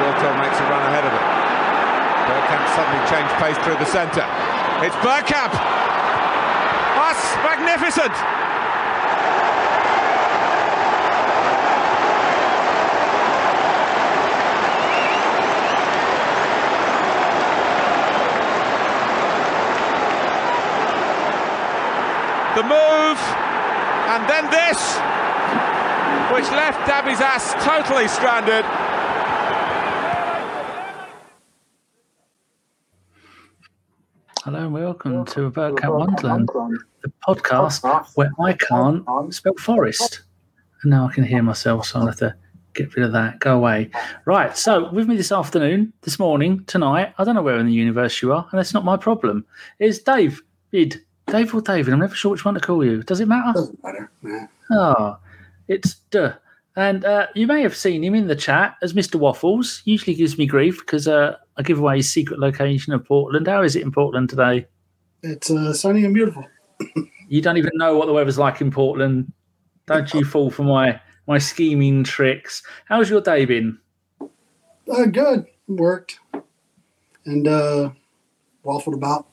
Wiltord makes a run ahead of him. Bergkamp suddenly changed pace through the centre. It's Bergkamp! That's magnificent! The move, and then this, which left Dabizas totally stranded. Hello and welcome to Bergkamp Wonderland, the podcast where I can't spell forest. And now I can hear myself, so I'll have to get rid of that. Go away. Right, so with me this afternoon, this morning, tonight, I don't know where in the universe you are, and that's not my problem, is Dave. Id. Dave or David, I'm never sure which one to call you. Does it matter? Doesn't matter. Nah. Oh, it's duh. And uh, you may have seen him in the chat as Mr. Waffles. Usually gives me grief because uh, I give away his secret location of Portland. How is it in Portland today? It's uh, sunny and beautiful. You don't even know what the weather's like in Portland. Don't you fall for my my scheming tricks. How's your day been? Uh, good. Worked and uh, waffled about.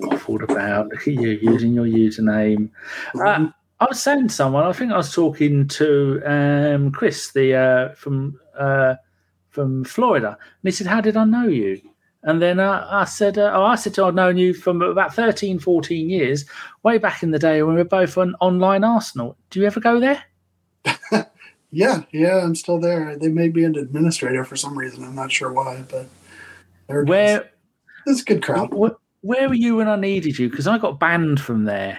Waffled about. Look at you using your username. Uh, I was saying to someone. I think I was talking to um, Chris, the uh, from uh, from Florida, and he said, "How did I know you?" And then uh, I said, uh, "Oh, I said I'd known you from about 13, 14 years, way back in the day when we were both on online Arsenal. Do you ever go there?" Yeah, yeah, I'm still there. They made me an administrator for some reason. I'm not sure why, but there it is. Where it's a good crowd. where, where were you when I needed you? Because I got banned from there.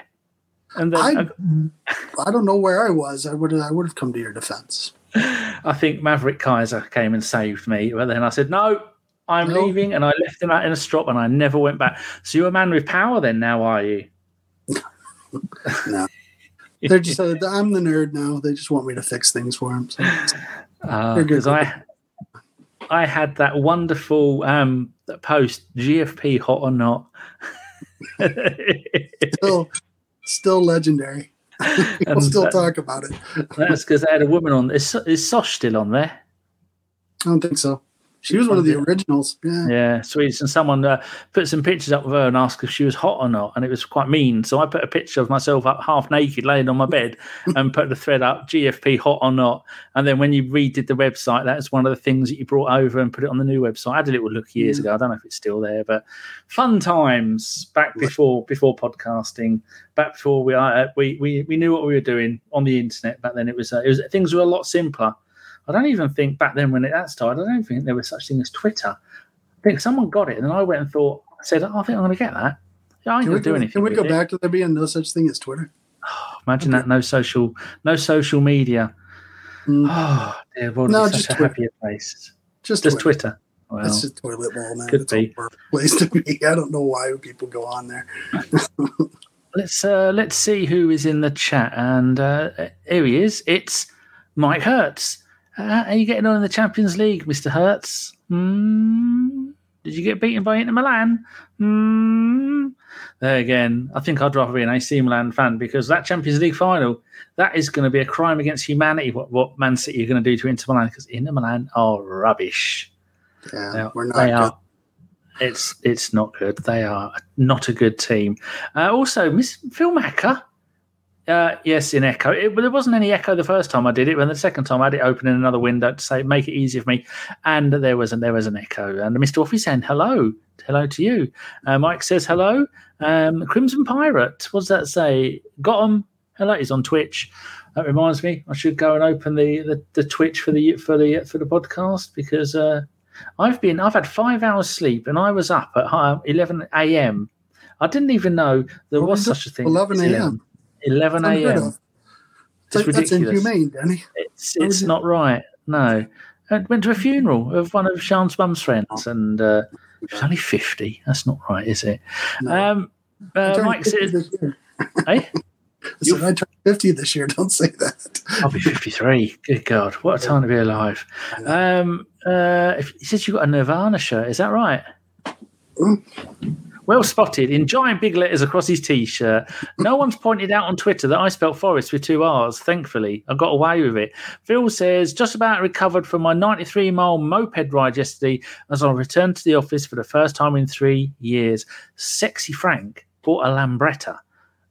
And then I, I don't know where I was. I would I would have come to your defense. I think Maverick Kaiser came and saved me. But then I said, no, I'm No. leaving. And I left him out in a strop and I never went back. So you're a man with power then now, are you? No, they're just uh, I'm the nerd now. They just want me to fix things for them. So You're. Because I, I had that wonderful um, post, GFP hot or not. still, still legendary. We'll still that- talk about it. That's because they had a woman on. Is, is Sosh still on there? I don't think so. She was one of the originals. Yeah. Yeah, sweet. And someone uh, put some pictures up of her and asked if she was hot or not, and it was quite mean. So I put a picture of myself up half naked, laying on my bed, and put the thread up GFP hot or not. And then when you redid the website, that's one of the things that you brought over and put it on the new website. I had a little look years ago. I don't know if it's still there, but fun times back before before podcasting, back before we uh, we we we knew what we were doing on the internet. Back then, it was uh, it was things were a lot simpler. I don't even think back then when it that started, I don't think there was such thing as Twitter. I think someone got it, and then I went and thought, I said, oh, I think I'm going to get that. Yeah, I ain't going to do anything. can we go it. back to there being no such thing as Twitter? Imagine that no social, no social media. Mm, Oh, dear, world No, just such a Twitter. happier place. just Just Twitter. Twitter. Well, It's just toilet bowl, man. could it's be. horrible place to be. I don't know why people go on there. let's uh, let's see who is in the chat. And uh, here he is. It's Mike Hertz. Uh, are you getting on in the Champions League, Mister Hertz? Hmm? Did you get beaten by Inter Milan? Hmm? There again, I think I'd rather be an AC Milan fan because that Champions League final, that is going to be a crime against humanity. What, what Man City are going to do to Inter Milan because Inter Milan are rubbish. Yeah, are- we're not they good. are. It's it's not good. They are not a good team. Uh, also, Miss Phil Macker. Uh, yes, in Echo. It, but there wasn't any Echo the first time I did it. When the second time I had it open in another window to say make it easier for me, and there was an, there was an Echo. And Mr. Waffy saying hello, hello to you. Uh, Mike says hello. Um, Crimson Pirate. What does that say? Got him. Hello. He's on Twitch. That reminds me, I should go and open the, the, the Twitch for the for the for the podcast because uh, I've been I've had five hours sleep and I was up at uh, eleven a.m. I didn't even know there What was was such a thing. 11 a.m.. 11 a.m. It's It's like, that's ridiculous. inhumane, Danny. It's, it's not right. No. I went to a funeral of one of Sean's mum's friends, and uh, she was only 50. That's not right, is it? No. Um, uh, Mike 50 says, hey, I said, I turned 50 this year. Don't say that. I'll be 53. Good God, what a time to be alive. Um, uh, if, he says you've got a Nirvana shirt, is that right? Mm. Well spotted in giant big letters across his t-shirt. No one's pointed out on Twitter that I spelt forest with two R's. Thankfully, I got away with it. Phil says just about recovered from my 93 mile moped ride yesterday as I returned to the office for the first time in three years. Sexy Frank bought a Lambretta,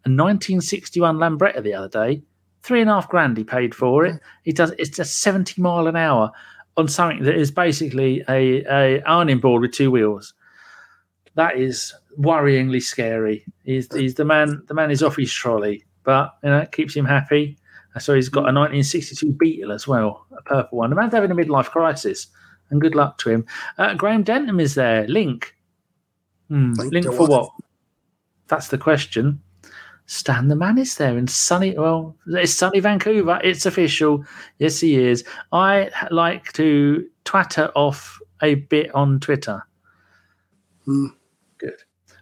a 1961 Lambretta the other day. Three and a half grand he paid for it. He does it's a 70 mile an hour on something that is basically a, a ironing board with two wheels. That is worryingly scary. He's he's the man the man is off his trolley, but you know it keeps him happy. So he's got a 1962 Beetle as well, a purple one. The man's having a midlife crisis, and good luck to him. Uh, Graham Denton is there. Link. Hmm. Link for what? That's the question. Stan the man is there in sunny. Well, it's sunny Vancouver. It's official. Yes, he is. I like to twatter off a bit on Twitter. Hmm.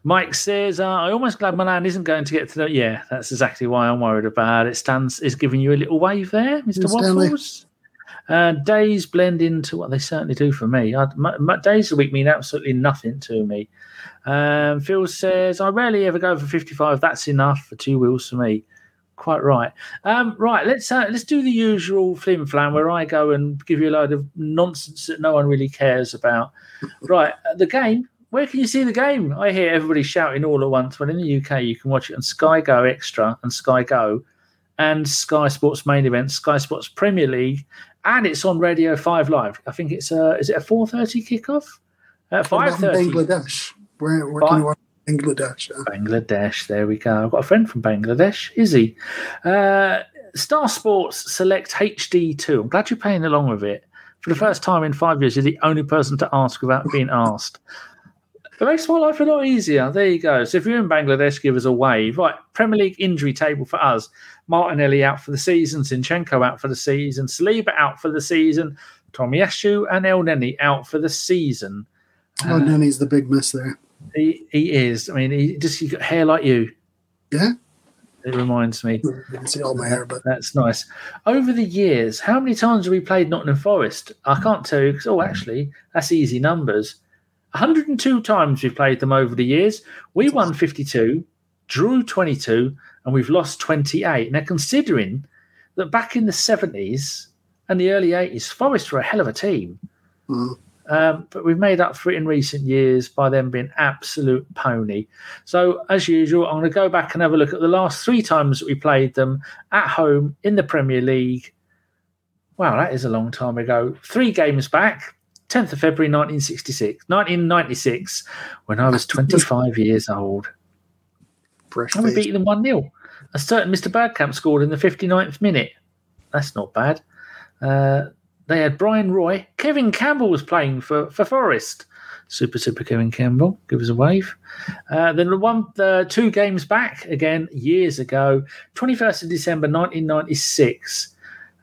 Mike says, uh, "I almost glad Milan isn't going to get to the." Yeah, that's exactly why I'm worried about it. Stans is giving you a little wave there, Mister Waffles. Uh, days blend into what they certainly do for me. I, my, my days a week mean absolutely nothing to me. Um, Phil says, I rarely ever go for 55. That's enough for two wheels for me. Quite right. Um, right, let's uh, let's do the usual flim flam where I go and give you a load of nonsense that no one really cares about. right, uh, the game. Where can you see the game? I hear everybody shouting all at once. Well, in the UK, you can watch it on Sky Go Extra and Sky Go, and Sky Sports Main Event, Sky Sports Premier League, and it's on Radio Five Live. I think it's a is it a four thirty kickoff? At five thirty. Bangladesh. Where, where can you watch Bangladesh? Bangladesh. There we go. I've got a friend from Bangladesh. Izzy. Uh, Star Sports Select HD two. I'm glad you're paying along with it. For the first time in five years, you're the only person to ask without being asked. It makes my life a lot easier. There you go. So if you're in Bangladesh, give us a wave. Right, Premier League injury table for us. Martinelli out for the season, Zinchenko out for the season, Saliba out for the season, Tomiyasu and El Elneny out for the season. Oh, uh, Nenny's the big miss there. He he is. I mean, he just he got hair like you. Yeah. It reminds me. You can see all my hair, but that's nice. Over the years, how many times have we played Nottingham Forest? I can't tell you because oh, actually, that's easy numbers. 102 times we've played them over the years. We won 52, drew 22, and we've lost 28. Now, considering that back in the 70s and the early 80s, Forest were a hell of a team. Mm. Um, but we've made up for it in recent years by them being absolute pony. So, as usual, I'm going to go back and have a look at the last three times that we played them at home in the Premier League. Wow, that is a long time ago. Three games back, 10th of February 1966, 1996, when I was 25 years old. And we beat them 1 0. A certain Mr. Bergkamp scored in the 59th minute. That's not bad. Uh, they had Bryan Roy. Kevin Campbell was playing for, for Forest. Super, super Kevin Campbell. Give us a wave. Uh, then the one, the two games back again years ago, 21st of December 1996.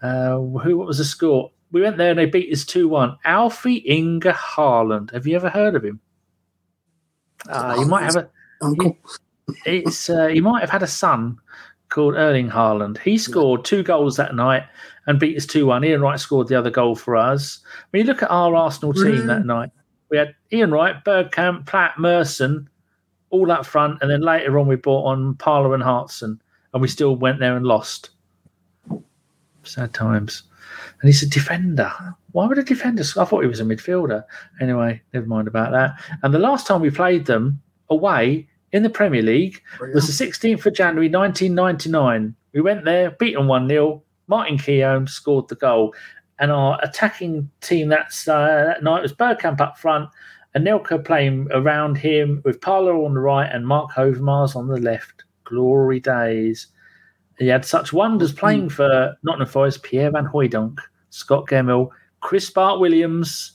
Uh, who? What was the score? We went there and they beat us 2 1. Alf-Inge Haaland. Have you ever heard of him? Uh, you might have a. Uncle. It's uh, you might have had a son called Erling Haaland. He scored two goals that night and beat us 2 1. Ian Wright scored the other goal for us. When you look at our Arsenal team that night, we had Ian Wright, Bergkamp, Platt, Merson, all up front. And then later on, we brought on Parlour and Hartson, and we still went there and lost. Sad times. And he's a defender. Why would a defender? I thought he was a midfielder. Anyway, never mind about that. And the last time we played them away in the Premier League was the 16th of January 1999. We went there, beaten 1 0, Martin Keown scored the goal. And our attacking team uh, that night was Bergkamp up front, Anelka playing around him with Parlour on the right and Mark Overmars on the left. Glory days. He had such wonders playing for Nottingham Forest, Pierre Van Hooijdonk, Scott Gemmill, Chris Bart Williams.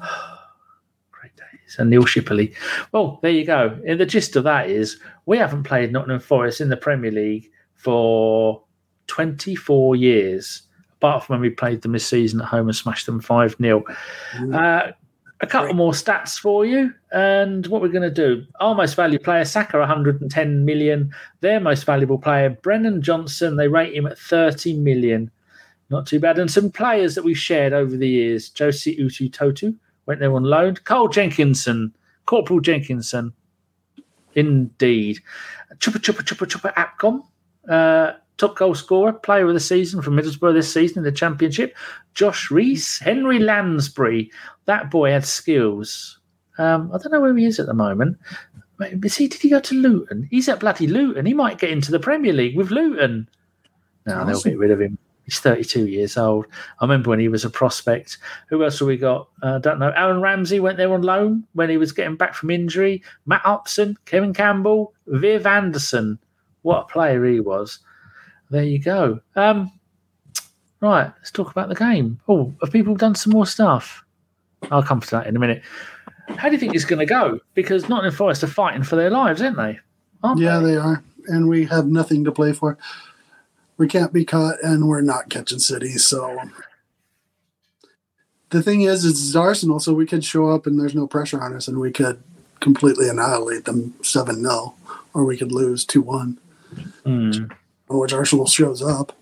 Great days. And Neil Shipperley. Well, there you go. And the gist of that is we haven't played Nottingham Forest in the Premier League for 24 years, apart from when we played them this season at home and smashed them 5 0. Uh, a couple Great. more stats for you. And what we're going to do our most valuable player, Saka, 110 million. Their most valuable player, Brennan Johnson, they rate him at 30 million. Not too bad. And some players that we've shared over the years Josie Utu Totu went there on loan. Carl Jenkinson, Corporal Jenkinson, Indeed. Chupa Chupa Chupa Chupa Akpom, uh, top goal scorer, player of the season from Middlesbrough this season in the Championship. Josh Reese, Henry Lansbury. That boy had skills. Um, I don't know where he is at the moment. Is he? Did he go to Luton? He's at bloody Luton. He might get into the Premier League with Luton. No, awesome. they'll get rid of him. He's 32 years old. I remember when he was a prospect. Who else have we got? I uh, don't know. Aaron Ramsey went there on loan when he was getting back from injury. Matt Upson, Kevin Campbell, Viv Anderson. What a player he was. There you go. Um, right, let's talk about the game. Oh, have people done some more stuff? I'll come to that in a minute. How do you think it's going to go? Because Nottingham Forest are fighting for their lives, aren't they? Aren't yeah, they? they are. And we have nothing to play for we can't be caught and we're not catching cities. So the thing is, it's Arsenal, so we could show up and there's no pressure on us and we could completely annihilate them 7 0, or we could lose 2 1, mm. Which Arsenal shows up.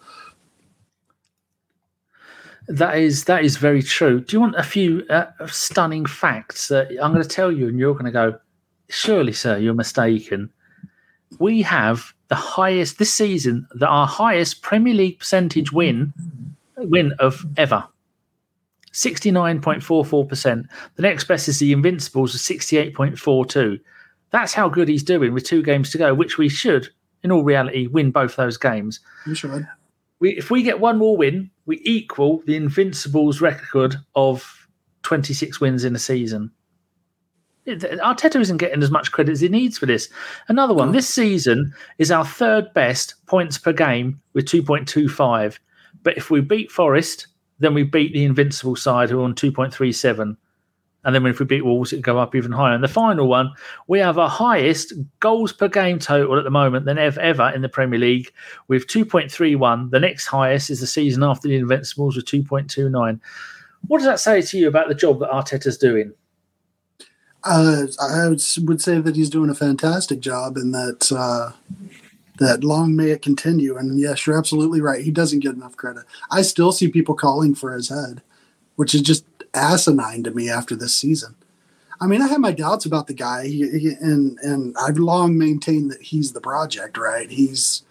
That is that is very true. Do you want a few uh, stunning facts that I'm going to tell you, and you're going to go, surely, sir, you're mistaken. We have the highest this season, the, our highest Premier League percentage win win of ever. 69.44%. The next best is the Invincibles of 68.42. That's how good he's doing with two games to go, which we should, in all reality, win both those games. You should. We, if we get one more win, we equal the Invincibles record of 26 wins in a season. Arteta isn't getting as much credit as he needs for this. Another one. This season is our third best points per game with 2.25. But if we beat Forest, then we beat the invincible side who are on 2.37. And then if we beat Wolves, it go up even higher. And the final one, we have our highest goals per game total at the moment than ever, ever in the Premier League with 2.31. The next highest is the season after the Invincibles with 2.29. What does that say to you about the job that Arteta's doing? Uh, I would say that he's doing a fantastic job, and that uh, that long may it continue. And yes, you're absolutely right. He doesn't get enough credit. I still see people calling for his head, which is just asinine to me after this season. I mean, I have my doubts about the guy, he, he, and and I've long maintained that he's the project. Right? He's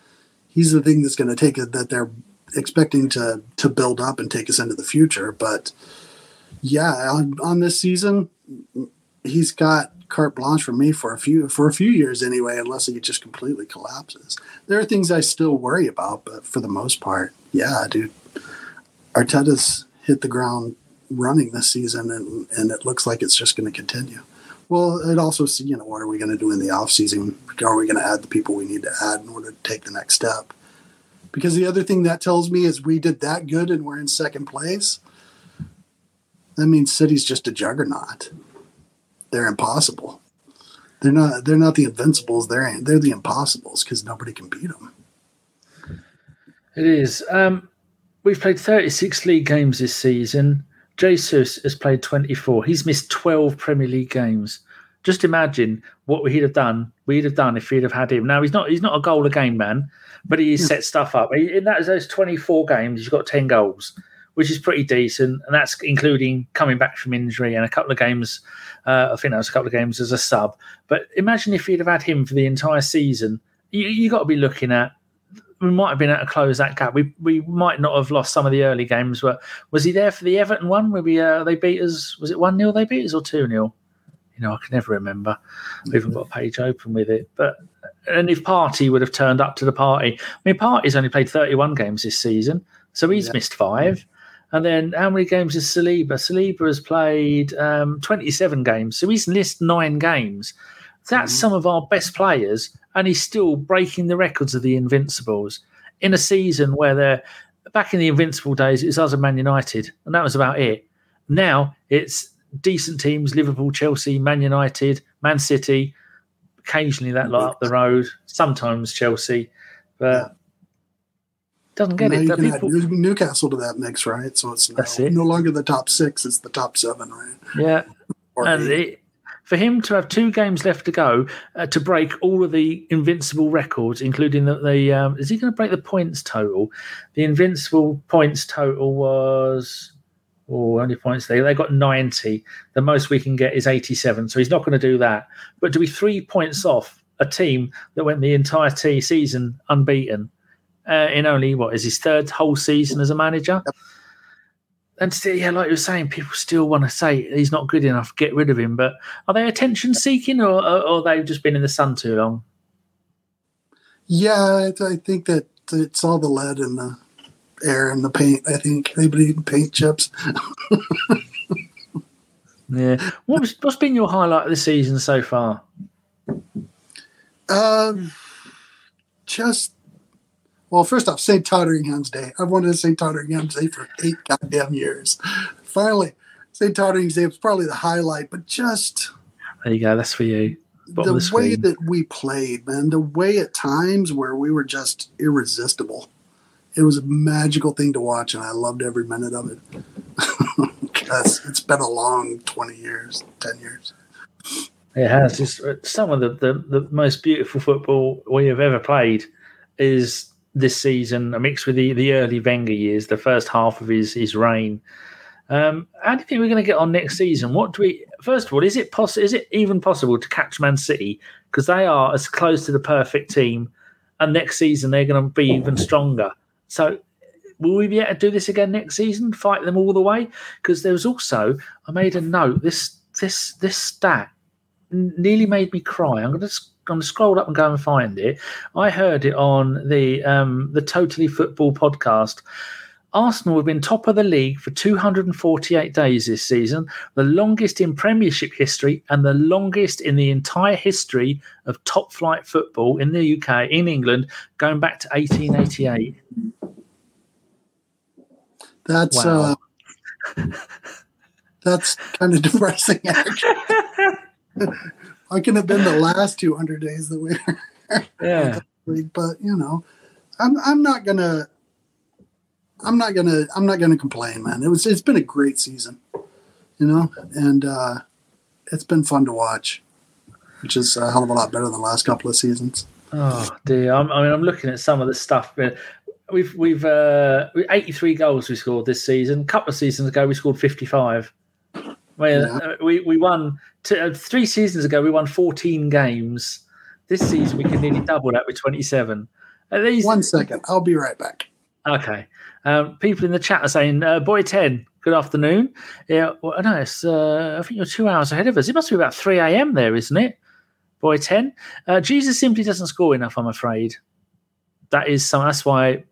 he's the thing that's going to take it that they're expecting to to build up and take us into the future. But yeah, on, on this season he's got carte blanche for me for a few for a few years anyway, unless he just completely collapses. There are things I still worry about, but for the most part, yeah, dude, Arteta's hit the ground running this season, and and it looks like it's just going to continue. Well, it also, you know, what are we going to do in the off season? Are we going to add the people we need to add in order to take the next step? Because the other thing that tells me is we did that good and we're in second place. That means City's just a juggernaut they're impossible. They're not. They're not the invincibles. They're they're the impossibles because nobody can beat them. It is. Um, we've played 36 league games this season. Jesus has played 24. He's missed 12 Premier League games. Just imagine what we'd have done. We'd have done if we'd have had him. Now he's not. He's not a goal a game man, but he hmm. set stuff up. In that those 24 games, he's got 10 goals, which is pretty decent, and that's including coming back from injury and a couple of games uh, I think that was a couple of games as a sub. But imagine if you'd have had him for the entire season. You, you got to be looking at. We might have been able to close that gap. We we might not have lost some of the early games, but was he there for the Everton one? Where we uh, they beat us? Was it one 0 They beat us or two 0 You know, I can never remember. I even got a page open with it. But and if Partey would have turned up to the party, I mean, Partey's only played 31 games this season, so he's yeah. missed five. And then how many games has Saliba? Saliba has played um, 27 games, so he's missed nine games. That's mm-hmm. some of our best players, and he's still breaking the records of the Invincibles in a season where they're back in the Invincible days. It was us and Man United, and that was about it. Now it's decent teams: Liverpool, Chelsea, Man United, Man City. Occasionally that lot up the road. Sometimes Chelsea, but doesn't get it. You can people... add Newcastle to that mix, right? So it's no, it. no, longer the top six; it's the top seven, right? Yeah, and it, for him to have two games left to go uh, to break all of the invincible records, including the, um, is he going to break the points total? The invincible points total was oh only points they they got ninety. The most we can get is eighty seven, so he's not going to do that. But to be three points off a team that went the entire t- season unbeaten uh, in only what is his third whole season as a manager. And still, yeah, like you were saying, people still want to say he's not good enough. Get rid of him. But are they attention seeking, or, or, or they've just been in the sun too long? Yeah, I think that it's all the lead and the air and the paint. I think they've been eating paint chips. yeah. What's, what's been your highlight of the season so far? Um, just well, first off, St. Totteringham's Day. I've wanted St. Totteringham's Day for eight goddamn years. Finally, St. Totteringham's Day was probably the highlight, but just there you go. That's for you the, the way that we played, man, the way at times where we were just irresistible. It was a magical thing to watch, and I loved every minute of it. because it's been a long 20 years, 10 years. It has. It's, some of the, the, the most beautiful football we have ever played is this season, a mix with the, the early Wenger years, the first half of his, his reign. Um, how do you think we're going to get on next season? What do we? First of all, is it possible? Is it even possible to catch Man City because they are as close to the perfect team, and next season they're going to be even stronger. So, will we be able to do this again next season? Fight them all the way? Because there was also I made a note. This this this stat nearly made me cry. I'm going to I'm going to scroll up and go and find it. I heard it on the um, the Totally Football podcast Arsenal have been top of the league for 248 days this season, the longest in Premiership history and the longest in the entire history of top flight football in the UK, in England, going back to 1888. That's wow. uh, that's kind of depressing. Actually, I can have been the last 200 days that we. yeah, but you know, I'm I'm not gonna I'm not gonna I'm not gonna complain, man. It was it's been a great season, you know, and uh, it's been fun to watch, which is a hell of a lot better than the last couple of seasons. Oh dear, I'm, i mean, I'm looking at some of the stuff. We've we've uh, 83 goals we scored this season. A couple of seasons ago, we scored 55. Well, yeah. Uh, we we won two, uh, three seasons ago. We won 14 games. This season, we can nearly double that with 27. At least, One second, I'll be right back. Okay. Um, people in the chat are saying, uh, "Boy, ten, good afternoon." Yeah, well, no, it's uh, I think you're two hours ahead of us. It must be about three a.m. there, isn't it? Boy, ten. Uh, Jesus simply doesn't score enough. I'm afraid. That is some. That's why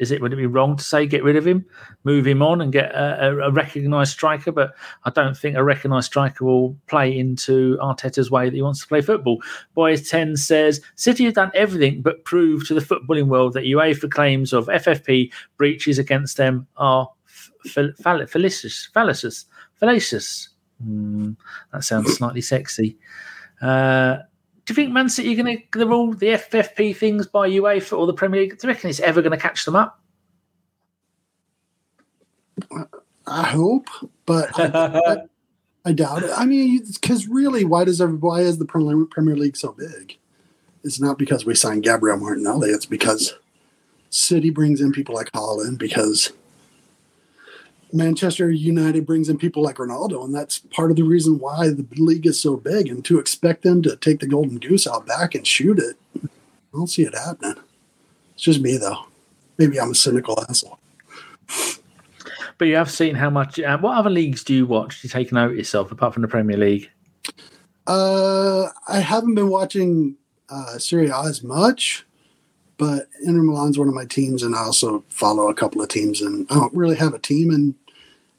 is it would it be wrong to say get rid of him, move him on, and get a, a, recognised striker? But I don't think a recognised striker will play into Arteta's way that he wants to play football. Boys Ten says City have done everything but prove to the footballing world that UEFA claims of FFP breaches against them are fallacious. Fallacious. Fallacious. Mm, that sounds slightly sexy. Uh, do you think Man City are going to the rule the FFP things by UEFA or the Premier League? Do you reckon it's ever going to catch them up? I hope, but I, I doubt it. I mean, because really, why does every, why is the Premier League so big? It's not because we signed Gabriel Martinelli. It's because City brings in people like Haaland because Manchester United brings in people like Ronaldo, and that's part of the reason why the league is so big. And to expect them to take the golden goose out back and shoot it, I don't see it happening. It's just me, though. Maybe I'm a cynical asshole. But you have seen how much. Uh, what other leagues do you watch? Do you take notice of yourself apart from the Premier League? Uh, I haven't been watching uh, Serie A as much but Inter Milan's one of my teams, and I also follow a couple of teams. And I don't really have a team in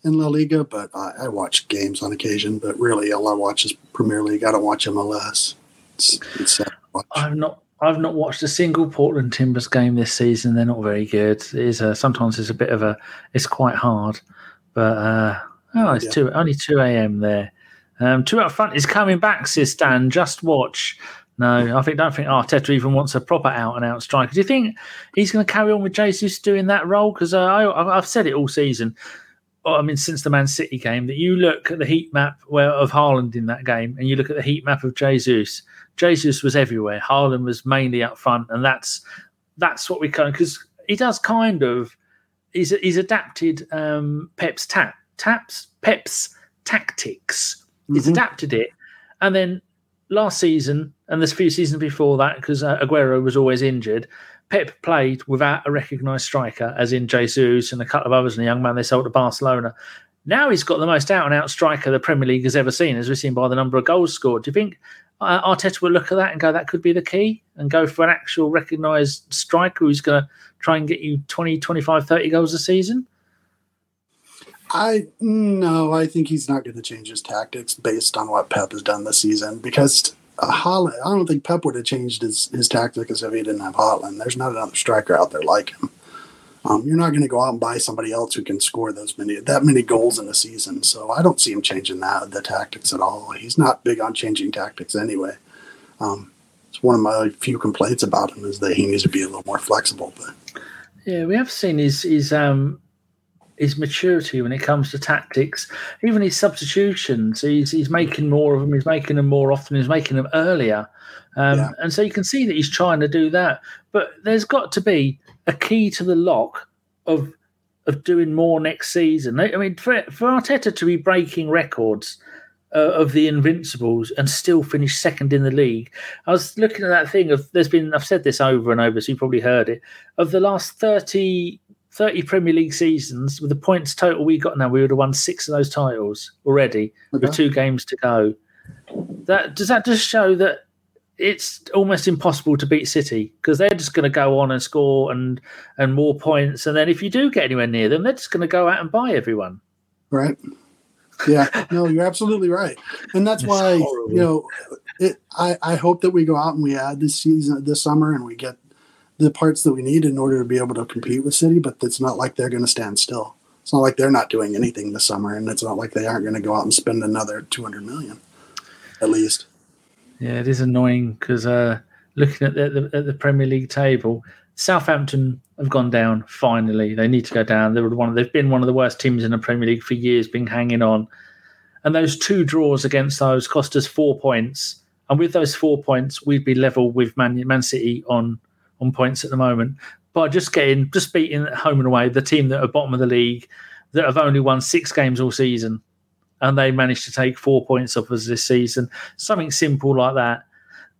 in La Liga, but I, I watch games on occasion. But really, all I watch is Premier League. I don't watch MLS. It's, it's I've not. I've not watched a single Portland Timbers game this season. They're not very good. It is a, sometimes it's a bit of a. It's quite hard, but uh, oh, it's yeah. two only two a.m. there. Um, two up front is coming back, says Dan. Just watch. No, I think don't think Arteta even wants a proper out and out striker. Do you think he's going to carry on with Jesus doing that role? Because uh, I've said it all season. I mean, since the Man City game, that you look at the heat map where, of Haaland in that game, and you look at the heat map of Jesus. Jesus was everywhere. Haaland was mainly up front, and that's that's what we kind because he does kind of he's he's adapted um, Pep's tap taps Pep's tactics. He's mm-hmm. adapted it, and then last season and there's a few seasons before that because uh, Aguero was always injured. Pep played without a recognised striker, as in Jesus and a couple of others and a young man they sold to Barcelona. Now he's got the most out and out striker the Premier League has ever seen, as we've seen by the number of goals scored. Do you think uh, Arteta will look at that and go, that could be the key and go for an actual recognised striker who's going to try and get you 20, 25, 30 goals a season? I no, I think he's not going to change his tactics based on what Pep has done this season because uh, Haaland, I don't think Pep would have changed his, his tactics if he didn't have Haaland. There's not another striker out there like him. Um, you're not going to go out and buy somebody else who can score those many that many goals in a season. So I don't see him changing that the tactics at all. He's not big on changing tactics anyway. Um, it's one of my few complaints about him is that he needs to be a little more flexible. But yeah, we have seen his his um his maturity when it comes to tactics, even his substitutions. He's he's making more of them. He's making them more often. He's making them earlier, um, yeah. and so you can see that he's trying to do that. But there's got to be a key to the lock of of doing more next season. I mean, for, for Arteta to be breaking records uh, of the Invincibles and still finish second in the league, I was looking at that thing of there's been I've said this over and over, so you probably heard it. Of the last 30, 30 Premier League seasons, with the points total we got now, we would have won six of those titles already okay. with two games to go. That does that just show that it's almost impossible to beat City because they're just going to go on and score and and more points, and then if you do get anywhere near them, they're just going to go out and buy everyone. Right. Yeah. No, you're absolutely right, and that's it's why horrible. you know. It, I, I hope that we go out and we add this season this summer and we get the parts that we need in order to be able to compete with City. But it's not like they're going to stand still. It's not like they're not doing anything this summer, and it's not like they aren't going to go out and spend another 200 million, at least. Yeah, it is annoying because uh, looking at the, the, at the Premier League table, Southampton have gone down. Finally, they need to go down. They were one. Of, they've been one of the worst teams in the Premier League for years, been hanging on. And those two draws against those cost us four points. And with those four points, we'd be level with Man, Man City on on points at the moment. By just getting, just beating home and away the team that are bottom of the league, that have only won six games all season and they managed to take four points off us this season. Something simple like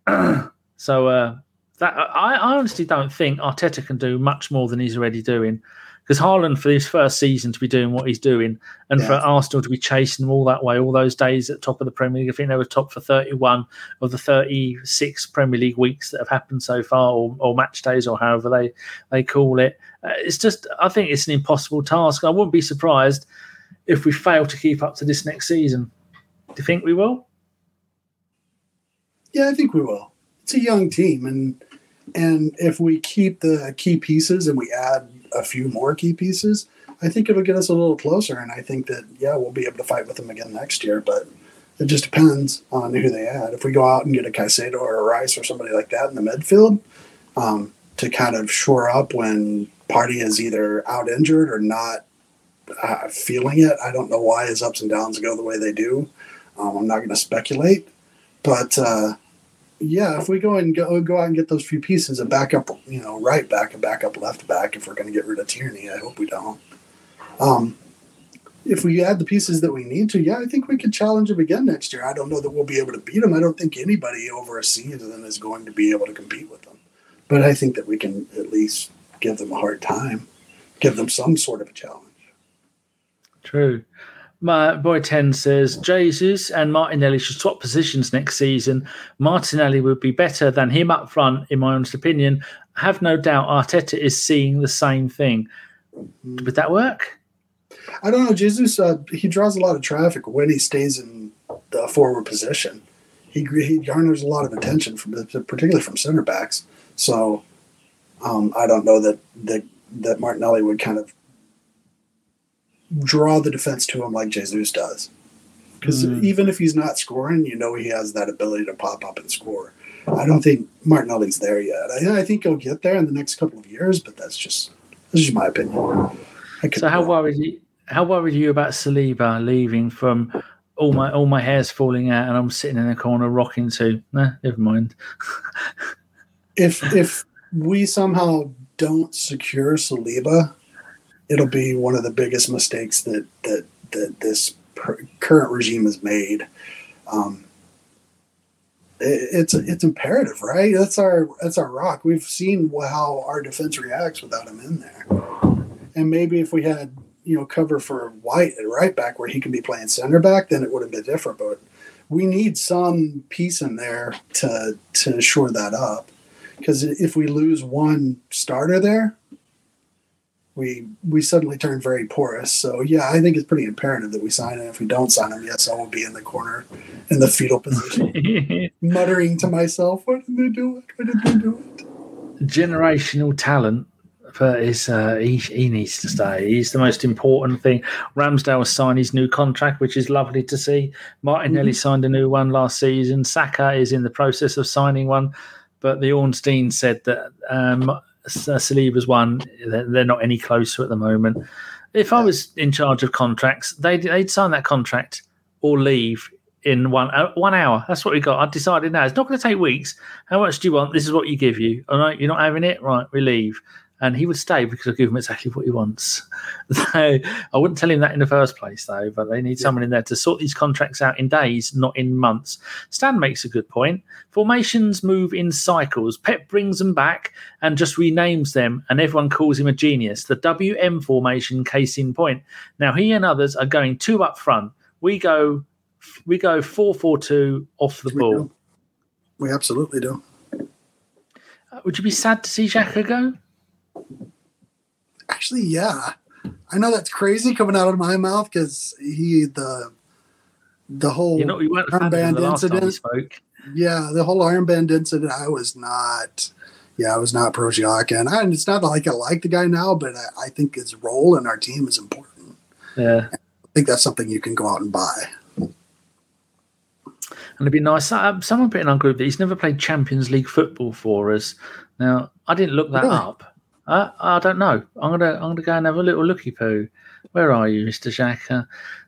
that. so uh, that I, I, honestly don't think Arteta can do much more than he's already doing. Because Haaland for his first season to be doing what he's doing, and yeah. for Arsenal to be chasing them all that way, all those days at top of the Premier League, I think they were top for 31 of the 36 Premier League weeks that have happened so far, or, or match days, or however they they call it. Uh, it's just, I think it's an impossible task. I wouldn't be surprised if we fail to keep up to this next season. Do you think we will? Yeah, I think we will. It's a young team, and and if we keep the key pieces and we add a few more key pieces, I think it'll get us a little closer. And I think that yeah, we'll be able to fight with them again next year. But it just depends on who they add. If we go out and get a Caicedo or a Rice or somebody like that in the midfield um, to kind of shore up when Partey is either out injured or not uh, feeling it. I don't know why his ups and downs go the way they do. Um, I'm not going to speculate, but uh, yeah, if we go and go, go out and get those few pieces, a backup, you know, right back, a backup left back, if we're going to get rid of Tierney, I hope we don't. Um, if we add the pieces that we need to, yeah, I think we could challenge them again next year. I don't know that we'll be able to beat them. I don't think anybody over a season is going to be able to compete with them. But I think that we can at least give them a hard time, give them some sort of a challenge. True. My boy 10 says Jesus and Martinelli should swap positions next season. Martinelli would be better than him up front, in my honest opinion. I have no doubt Arteta is seeing the same thing. Would that work? I don't know. Jesus, uh, he draws a lot of traffic when he stays in the forward position. He, he garners a lot of attention, from particularly from center backs. So um, I don't know that, that that Martinelli would kind of draw the defense to him like Jesus does. Because mm. even if he's not scoring, you know he has that ability to pop up and score. I don't think Martinelli's there yet. I, I think he'll get there in the next couple of years, but that's just that's just my opinion. So how worried you, how worried are you about Saliba leaving from all my all my hair's falling out and I'm sitting in the corner rocking to nah, never mind. if if we somehow don't secure Saliba, it'll be one of the biggest mistakes that that that this per- current regime has made. Um, it's it's imperative, right? That's our that's our rock. We've seen how our defense reacts without him in there, and maybe if we had you know cover for White at right back where he can be playing center back, then it would have been different. But we need some piece in there to to shore that up, because if we lose one starter there, we we suddenly turn very porous. So yeah, I think it's pretty imperative that we sign him. If we don't sign him, yes, I will be in the corner in the fetal position, muttering to myself, "Why did they do it? Why did they do it?" Generational talent, but is uh, he, he needs to stay. He's the most important thing. Ramsdale signed his new contract, which is lovely to see. Martinelli mm-hmm. signed a new one last season. Saka is in the process of signing one, but the Ornstein said that. Um, Saliba's one. They're not any closer at the moment. If I was in charge of contracts, they'd, they'd sign that contract or leave in one uh, one hour. That's what we got. I decided now. It's not going to take weeks. How much do you want? This is what you give you. All right, you're not having it. Right, we leave and he would stay because I give him exactly what he wants. so I wouldn't tell him that in the first place, though. But they need yeah. someone in there to sort these contracts out in days, not in months. Stan makes a good point. Formations move in cycles. Pep brings them back and just renames them, and everyone calls him a genius. The WM formation, case in point. Now he and others are going two up front. We go, we go four four two off the we ball. Do. We absolutely do. Uh, would you be sad to see Xhaka go? Actually, yeah. I know that's crazy coming out of my mouth because he the the whole you know you armband incident. Yeah, the whole armband incident. I was not. Yeah, I was not pro and I, it's not like I like the guy now, but I, I think his role in our team is important. Yeah, I think that's something you can go out and buy. And it'd be nice. Um, someone put in our group that he's never played Champions League football for us. Now, I didn't look that really? up. Uh, I don't know. I'm gonna I'm gonna go and have a little looky poo. Where are you, Mister Xhaka?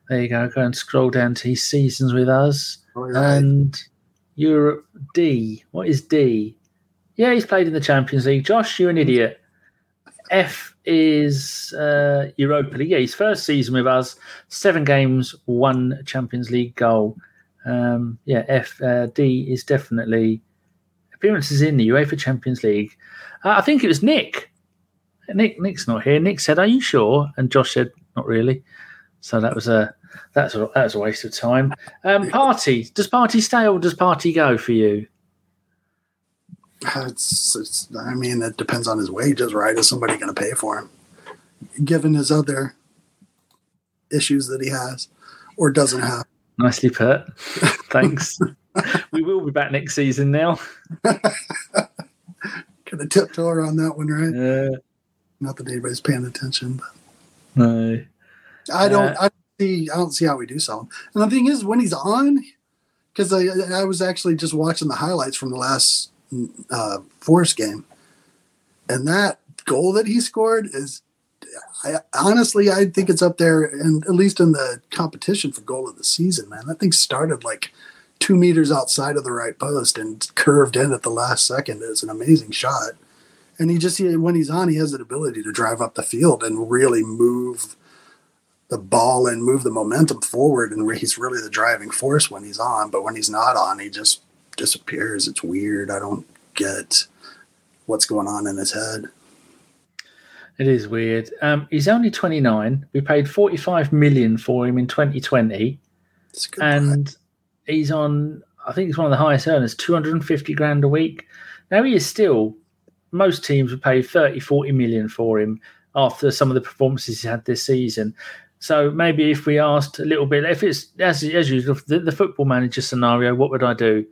There you go. Go and scroll down to his seasons with us and Europe D. What is D? Yeah, he's played in the Champions League. Josh, you're an idiot. F is uh, Europa League. Yeah, his first season with us, seven games, one Champions League goal. Um, yeah, F uh, D is definitely appearances in the UEFA Champions League. Uh, I think it was Nick Nick Nick's not here. Nick said, "Are you sure?" And Josh said, "Not really." So that was a that's a that was a waste of time. Um, Partey does Partey stay or does Partey go for you? It's, it's I mean, it depends on his wages, right? Is somebody going to pay for him, given his other issues that he has or doesn't have? Nicely put. Thanks. we will be back next season now. Gonna tiptoe around that one, right? Yeah. Not that anybody's paying attention, but no. I don't. Uh, I see. I don't see how we do sell him. And the thing is, when he's on, because I, I was actually just watching the highlights from the last uh, Forest game, and that goal that he scored is, I, honestly, I think it's up there, and at least in the competition for goal of the season. Man, that thing started like two meters outside of the right post and curved in at the last second. It's an amazing shot and he just he, when he's on, he has that ability to drive up the field and really move the ball and move the momentum forward. And he's really the driving force when he's on. But when he's not on, he just disappears. It's weird. I don't get what's going on in his head. It is weird. Um, he's only 29. We paid 45 million for him in 2020. And he's on, I think he's one of the highest earners, 250 grand a week. Now he is still most teams would pay 30, 40 million for him after some of the performances he had this season. So maybe if we asked a little bit, if it's as, as usual, the, the football manager scenario, what would I do?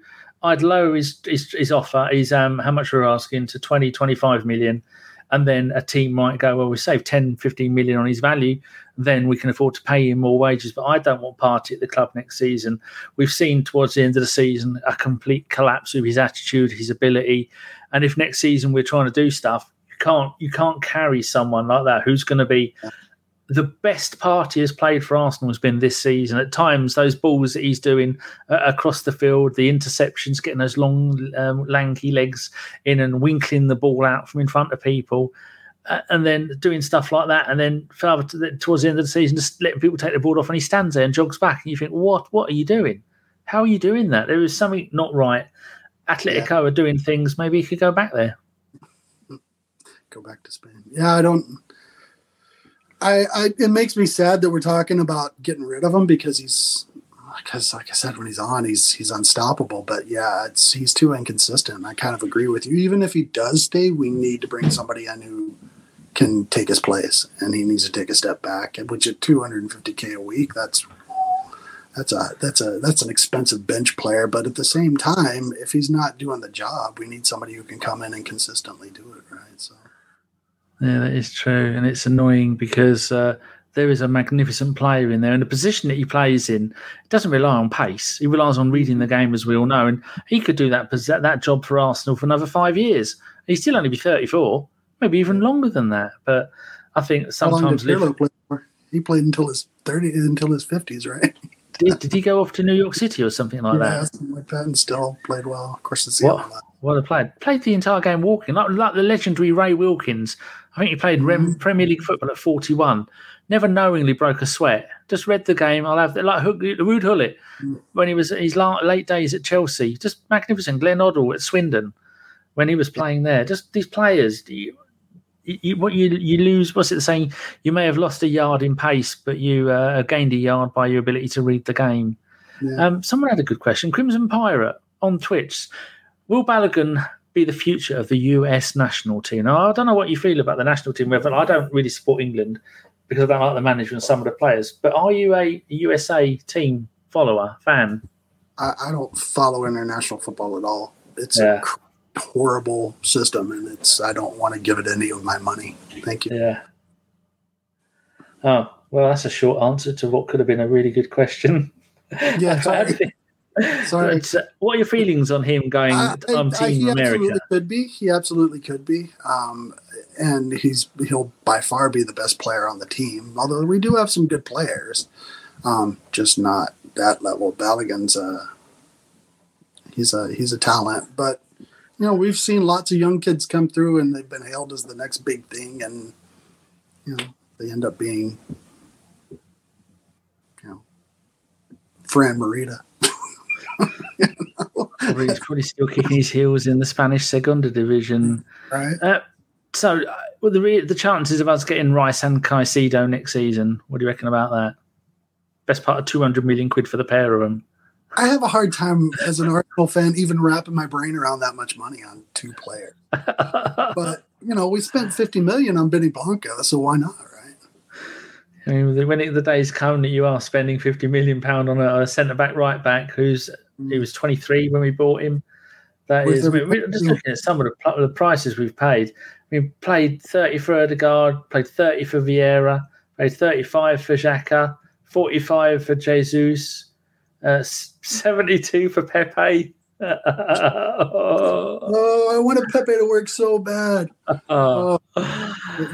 I'd lower his, his, his offer, his um, how much we're asking to 20, 25 million. And then a team might go, well, we saved 10, 15 million on his value. Then we can afford to pay him more wages. But I don't want Partey at the club next season. We've seen towards the end of the season a complete collapse of his attitude, his ability. And if next season we're trying to do stuff, you can't you can't carry someone like that who's going to be the best Partey has played for Arsenal has been this season. At times, those balls that he's doing uh, across the field, the interceptions, getting those long, um, lanky legs in and winkling the ball out from in front of people, uh, and then doing stuff like that. And then towards the end of the season, just letting people take the ball off, and he stands there and jogs back, and you think, what? What are you doing? How are you doing that? There is something not right. Atletico yeah. are doing things. Maybe he could go back there. Go back to Spain. Yeah, I don't. I, I it makes me sad that we're talking about getting rid of him because he's because like I said, when he's on, he's he's unstoppable. But yeah, it's he's too inconsistent. I kind of agree with you. Even if he does stay, we need to bring somebody in who can take his place, and he needs to take a step back. Which at 250k a week, that's that's a that's a that's an expensive bench player. But at the same time, if he's not doing the job, we need somebody who can come in and consistently do it. Right. So. Yeah, that is true, and it's annoying because uh, there is a magnificent player in there, and the position that he plays in doesn't rely on pace. He relies on reading the game, as we all know, and he could do that that job for Arsenal for another five years. He'd still only be thirty-four, maybe even longer than that. But I think sometimes live... play he played until his thirty, until his fifties, right? Did, did he go off to New York City or something like yeah, that? something like that, and still played well. Of course, it's what, what a player! Played the entire game walking, like, like the legendary Ray Wilkins. I think he played mm-hmm. Premier League football at forty-one never knowingly broke a sweat. Just read the game. I'll have like Ruud Gullit when he was his late days at Chelsea. Just magnificent. Glenn Hoddle at Swindon when he was playing there. Just these players. You, you, what you you lose? What's it saying? You may have lost a yard in pace, but you uh, gained a yard by your ability to read the game. Yeah. Um, someone had a good question. Crimson Pirate on Twitch. Will Balogun be the future of the US national team? Now, I don't know what you feel about the national team. Whether I don't really support England, because I don't like the management and some of the players. But are you a USA team follower, fan? I, I don't follow international football at all. It's yeah. Horrible system, and it's I don't want to give it any of my money. Thank you. Yeah. Oh well, that's a short answer to what could have been a really good question. Yeah. Sorry. Sorry. But, uh, what are your feelings on him going? Uh, I'm Team he America. Absolutely could be. He absolutely could be. Um, and he's he'll by far be the best player on the team. Although we do have some good players, um, just not that level. Balogun's a he's a he's a talent, but you know we've seen lots of young kids come through and they've been hailed as the next big thing, and you know they end up being you know Fran Merida. you know? probably, he's probably still kicking his heels in the Spanish Segunda division. Right. Uh, so, uh, well, the re- the chances of us getting Rice and Caicedo next season, what do you reckon about that? Best part of 200 million quid for the pair of them. I have a hard time as an Arsenal fan even wrapping my brain around that much money on two players. but, you know, we spent 50 million on Benny Blanco, so why not, right? I mean, when it, the days come that you are spending 50 million pound on a, a centre back, right back, who's mm. he was 23 when we bought him. That is, mean, we're just looking at some of the, the prices we've paid. We played 30 for Odegaard, played 30 for Vieira, played 35 for Xhaka, 45 for Jesus, uh, 72 for Pepe. oh, I wanted Pepe to work so bad. Oh,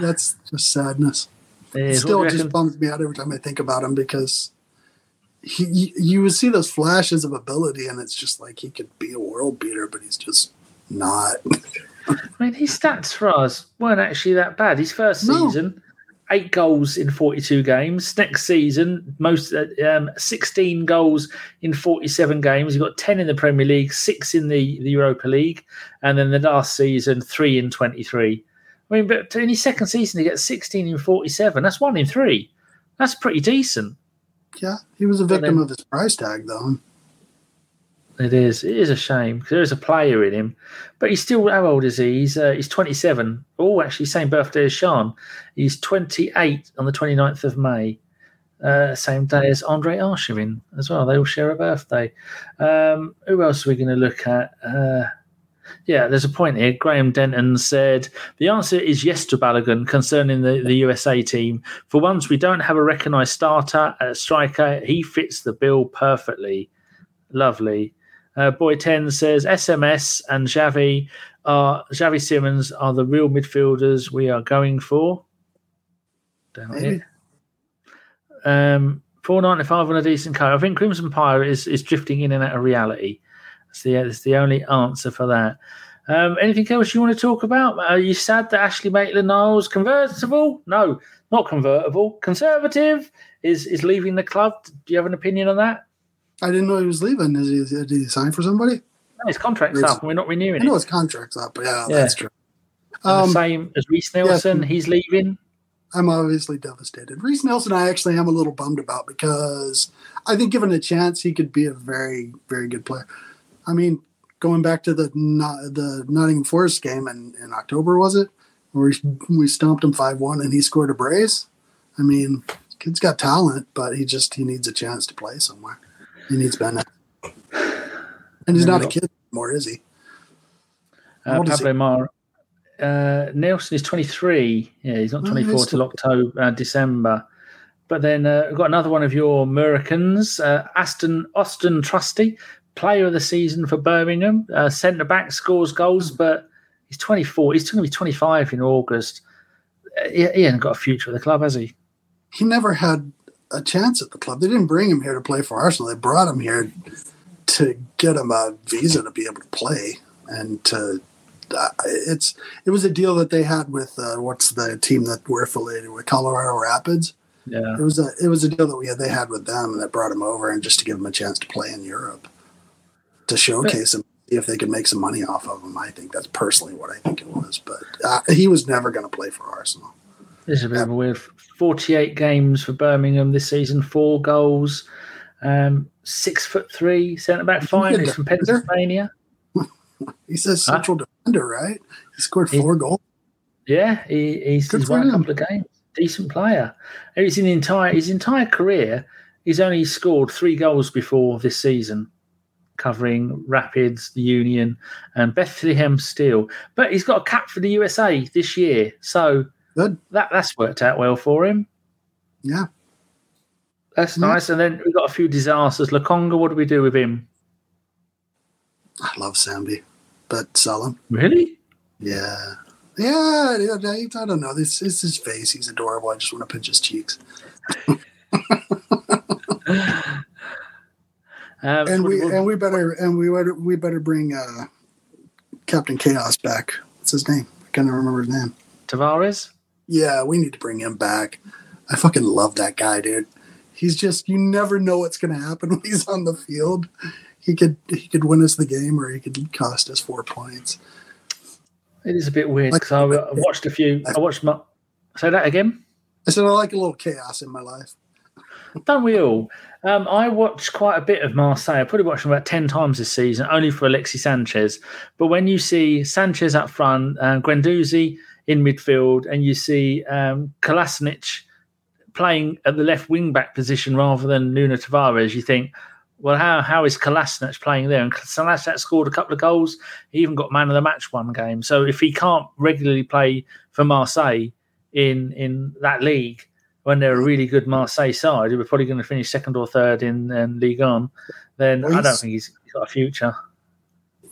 that's just sadness. It still just bums me out every time I think about him because he you would see those flashes of ability and it's just like he could be a world beater, but he's just not. I mean, his stats for us weren't actually that bad. His first season, no. Eight goals in 42 games. Next season, most uh, um, 16 goals in 47 games. He got 10 in the Premier League, six in the, the Europa League, and then the last season, three in 23. I mean, but in his second season, he gets 16 in 47. That's one in three. That's pretty decent. Yeah, he was a victim then, of his price tag, though. It is. It is a shame because there is a player in him, but he's still. How old is he? He's uh, he's 27. Oh, actually, same birthday as Sean. He's 28 on the 29th of May. Uh, same day as Andre Arshavin as well. They all share a birthday. Um, who else are we going to look at? Uh, yeah, there's a point here. Graham Denton said the answer is yes to Balogun concerning the, the USA team. For once, we don't have a recognised starter at striker. He fits the bill perfectly. Lovely. Uh, Boy 10 says SMS and Xavi are Xavi Simons are the real midfielders we are going for. Down here. Um, four ninety five on a decent coat. I think Crimson Pirate is, is drifting in and out of reality. That's the that's the only answer for that. Um, anything else you want to talk about? Are you sad that Ainsley Maitland Niles convertible? No, not convertible. Conservative is is leaving the club. Do you have an opinion on that? I didn't know he was leaving. Is he, did he sign for somebody? No, his contract's up, and we're not renewing I know it. his contract's up. but Yeah, Yeah. that's true. Um, same as Reiss Nelson, he's leaving. I'm obviously devastated. Reiss Nelson, I actually am a little bummed about because I think given a chance, he could be a very, very good player. I mean, going back to the not, the Nottingham Forest game in, in October, was it? Where we, we stomped him 5 1 and he scored a brace. I mean, kid's got talent, but he just he needs a chance to play somewhere. He needs minutes. And he's not a kid anymore, is he? Uh, old is he? Pablo Mar. Uh, Nelson is 23. Yeah, he's not Oh, 24 he's till October, uh, December. But then uh, we've got another one of your Americans, uh, Aston Auston Trusty, player of the season for Birmingham. Uh, Centre back scores goals, but he's 24. He's going to be 25 in August. Uh, he, he hasn't got a future at the club, has he? he never had a chance at the club. They didn't bring him here to play for Arsenal. They brought him here to get him a visa to be able to play and to. Uh, it's it was a deal that they had with uh, what's the team that we're affiliated with Colorado Rapids. Yeah. It was a it was a deal that we had they had with them and that brought him over and just to give him a chance to play in Europe to showcase him see if they could make some money off of him. I think that's personally what I think it was, but uh, he was never going to play for Arsenal. This is a bit of a weird. 48 games for Birmingham this season, four goals, um, six foot three centre back fine. He's from? Pennsylvania. He's a central defender, right? He scored He- four goals. Yeah, he, he's, Good he's won a him. couple of games. Decent player. He's in entire his entire career. He's only scored three goals before this season, covering Rapids, the Union, and Bethlehem Steel. But he's got a cap for the USA this year, so Good. that that's worked out well for him. Yeah. That's Yeah. nice. And then we've got a few disasters. Lokonga, what do we do with him? I love Sambi, but sell him. Really? Yeah. Yeah, I don't know. This is his face. He's adorable. I just want to pinch his cheeks. Um, And we and we better and we better we better bring uh, Captain Chaos back. What's his name? I can't remember his name. Tavares? Yeah, we need to bring him back. I fucking love that guy, dude. He's just you never know what's gonna happen when he's on the field. He could he could win us the game or he could cost us four points. It is a bit weird Like- because I, I watched a few. I watched my. Say that again. I said I like a little chaos in my life. Don't we all? Um, I watched quite a bit of Marseille. I probably watched them about 10 times this season, only for Alexis Sanchez. But when you see Sanchez up front, uh, Guendouzi in midfield, and you see um, Kolasinac playing at the left wing back position rather than Nuno Tavares, you think, well, how, how is Kolasinac playing there? And Kolasinac scored a couple of goals. He even got man of the match one game. So if he can't regularly play for Marseille in, in that league, when they're a really good Marseille side, who are probably going to finish second or third in um, Ligue 1, then Well, I don't think he's he's got a future.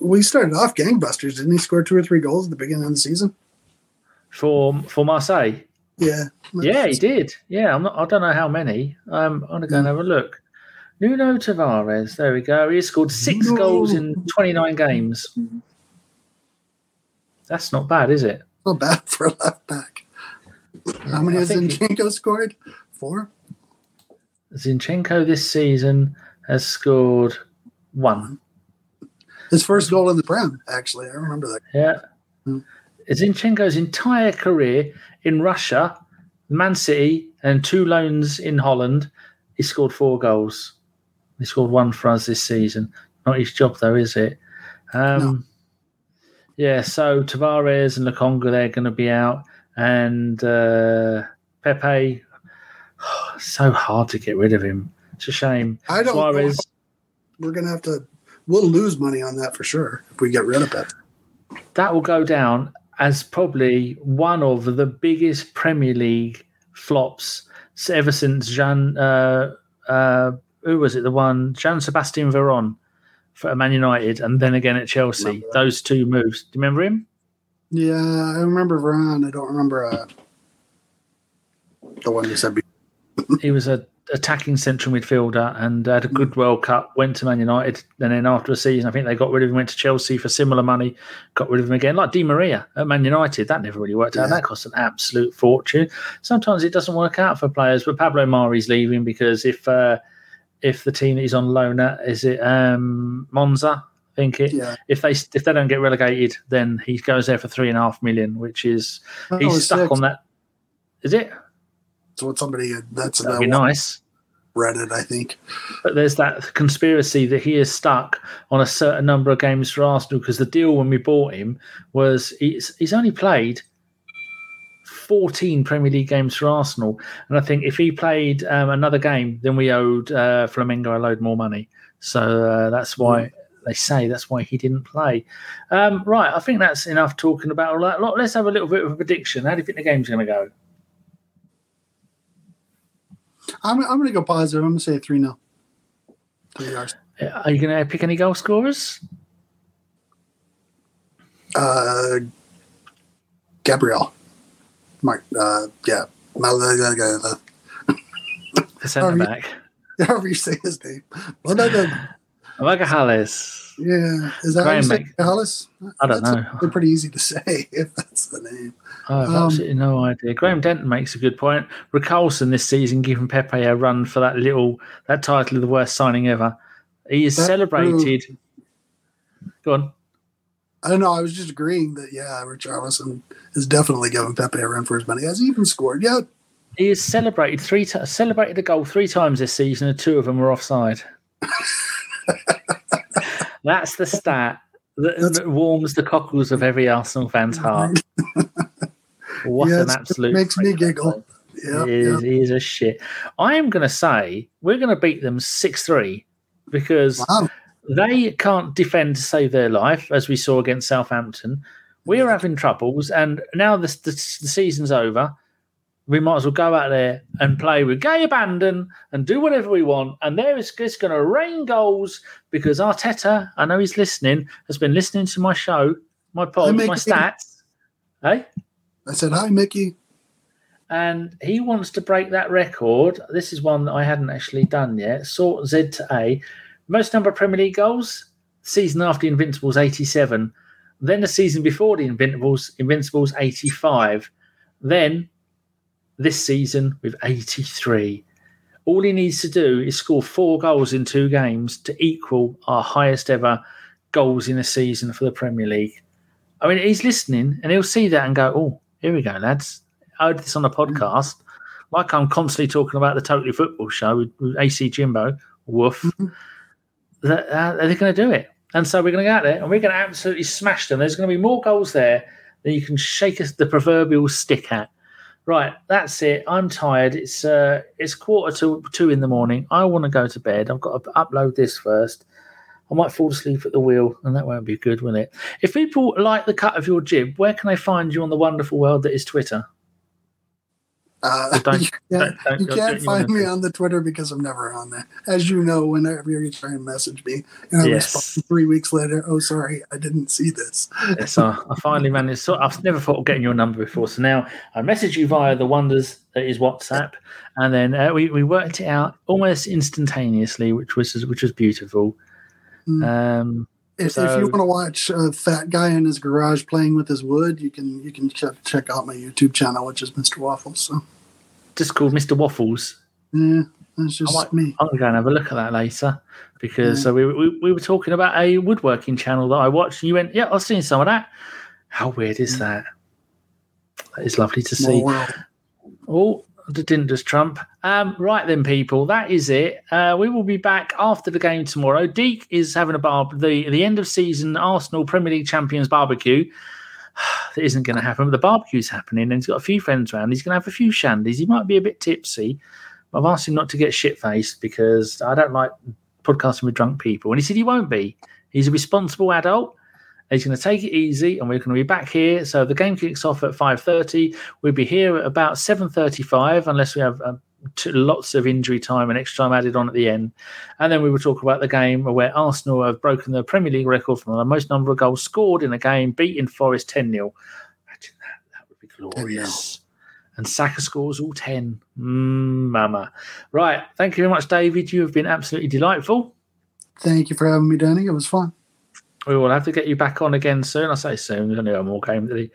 We started off gangbusters, didn't he? Score two or three goals at the beginning of the season. For for Marseille, Yeah. yeah, he did. Yeah, I'm not. I don't know how many. Um, I'm gonna go and have a look. Nuno Tavares. There we go. He scored six Nuno. goals in 29 games. That's not bad, is it? Not bad for a left back. How many I has Zinchenko scored? Four. Zinchenko this season has scored one. His first goal in the Prem, actually. I remember that. Yeah. Hmm. Zinchenko's entire career in Russia, Man City, and two loans in Holland, he scored four goals. He scored one for us this season. Not his job, though, is it? Um, No. Yeah, so Tavares and Lokonga, they're going to be out. And uh, Pepe, so hard to get rid of him. It's a shame. I don't know. Suarez, We're going to have to, we'll lose money on that for sure if we get rid of it. that will go down as probably one of the biggest Premier League flops ever since Jean. Uh, uh, who was it? The one Jean Sebastian Veron for Man United, and then again at Chelsea. Those two moves. Do you remember him? Yeah, I remember Veron. I don't remember uh, the one you said before. He was a attacking central midfielder and had a good World Cup. Went to Man United, and then after a season, I think they got rid of him. Went to Chelsea for similar money. Got rid of him again, like Di Maria at Man United. That never really worked out. That cost an absolute fortune. Sometimes it doesn't work out for players, but Pablo Mari's leaving because if uh, if the team that he's on loan at is it um, Monza. I think it. Yeah. If they if they don't get relegated, then he goes there for three and a half million, which is Oh, he's stuck six. on that. Is it? That's what somebody that's That'd be nice. Reddit, I think. But there's that conspiracy that he is stuck on a certain number of games for Arsenal because the deal when we bought him was he's, he's only played 14 Premier League games for Arsenal. And I think if he played um, another game, then we owed uh, Flamengo a load more money. So uh, that's why they say that's why he didn't play. Um, right, I think that's enough talking about all that. Let's have a little bit of a prediction. How do you think the game's going to go? I'm, I'm going to go positive. I'm going to say 3 0. Three yards. Are you going to pick any goal scorers? Uh, Gabriel. Mark, uh, yeah. However The centre back. you say his name. No. Magahales. Yeah. Is that how you say Mc- I don't know. They're pretty easy to say if that's the name. I have Um, absolutely no idea. Graham Denton makes a good point. Richarlison this season giving Pepe a run for that little that title of the worst signing ever. He is celebrated. Go on. I don't know. I was just agreeing that, yeah, Richarlison is definitely giving Pepe a run for his money. Has he even scored yet? He has celebrated three ti celebrated a goal three times this season, and two of them were offside. That's the stat that, that warms the cockles of every Arsenal fan's heart. What Yes, an it absolute! makes me giggle. Yeah, He is, yeah. he is a shit. I am going to say we're going to beat them 6 3 because Wow. they can't defend to save their life, as we saw against Southampton. We're having troubles, and now the, season's over. We might as well go out there and play with gay abandon and do whatever we want. And there is it's going to rain goals because Arteta, I know he's listening, has been listening to my show, my pod, my stats. Hey? I said, hi, Mickey. and he wants to break that record. This is one that I hadn't actually done yet. Sort Z to A. Most number of Premier League goals. Season after Invincibles, 87. Then the season before the Invincibles, Invincibles, 85. Then this season with 83. All he needs to do is score four goals in two games to equal our highest ever goals in a season for the Premier League. I mean, he's listening and he'll see that and go, oh, here we go, lads. I heard this on a podcast. Like I'm constantly talking about the Totally Football show with, with AC Jimbo. Woof. That, uh, they're going to do it. And so we're going to go out there and we're going to absolutely smash them. There's going to be more goals there than you can shake us the proverbial stick at. Right, that's it. I'm tired. It's uh, it's quarter to two in the morning. I want to go to bed. I've got to upload this first. I might fall asleep at the wheel, and that won't be good, will it? If people like the cut of your jib, where can they find you on the wonderful world that is Twitter? Uh, Don't- you can't, don't- you can't find me on the Twitter because I'm never on there. As you know, whenever you try and message me, and I Yes. respond three weeks later, oh, sorry, I didn't see this. Yes, I, I finally managed. So I've never thought of getting your number before. So now I message you via the wonders that is WhatsApp, and then uh, we we worked it out almost instantaneously, which was which was beautiful. Mm. Um, If, if you want to watch a fat guy in his garage playing with his wood, you can you can check, check out my YouTube channel, which is Mr. Waffles. So, just called Mister Waffles. yeah, that's just might- me. I'm going to go and have a look at that later because so we, we we were talking about a woodworking channel that I watched, and you went, "Yeah, I've seen some of that." How weird is that? That is lovely to see. world. Oh, that didn't just Trump. Um, right then, people, that is it. Uh, we will be back after the game tomorrow. Deek is having a bar the the end of season Arsenal Premier League champions barbecue. that isn't going to happen. But the barbecue's happening, and he's got a few friends around. He's going to have a few shandies. He might be a bit tipsy. I've asked him not to get shit faced because I don't like podcasting with drunk people. And he said he won't be. He's a responsible adult. He's going to take it easy, and we're going to be back here. So the game kicks off at five thirty. We'll be here at about seven thirty-five, unless we have um, t- lots of injury time and extra time added on at the end. And then we will talk about the game where Arsenal have broken the Premier League record for the most number of goals scored in a game, beating Forest ten 0 Imagine that. That would be glorious. And Saka scores all ten. Mm, mama. Right. Thank you very much, David. You have been absolutely delightful. Thank you for having me, Danny. It was fun. We will have to get you back on again soon. I say soon. There's only one more game at the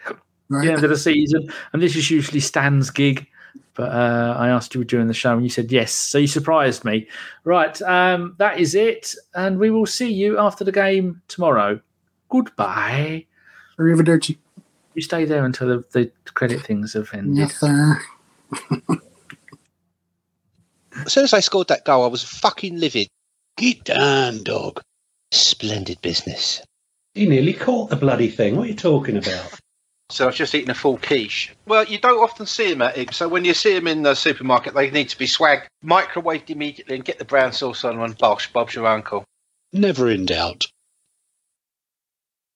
Right? the end of the season, and this is usually Stan's gig. But uh, I asked you during the show, and you said yes. So you surprised me. Right, um, that is it, and we will see you after the game tomorrow. Goodbye. Arrivederci. You stay there until the, the credit things have ended. Yes, sir. As soon as I scored that goal, I was fucking livid. Get down, dog. Splendid business. He nearly caught the bloody thing. What are you talking about? So I was just eating a full quiche. Well, you don't often see them at Iggs, so when you see them in the supermarket, they need to be swagged, microwaved immediately, and get the brown sauce on and bosh, Bob's your uncle. Never in doubt.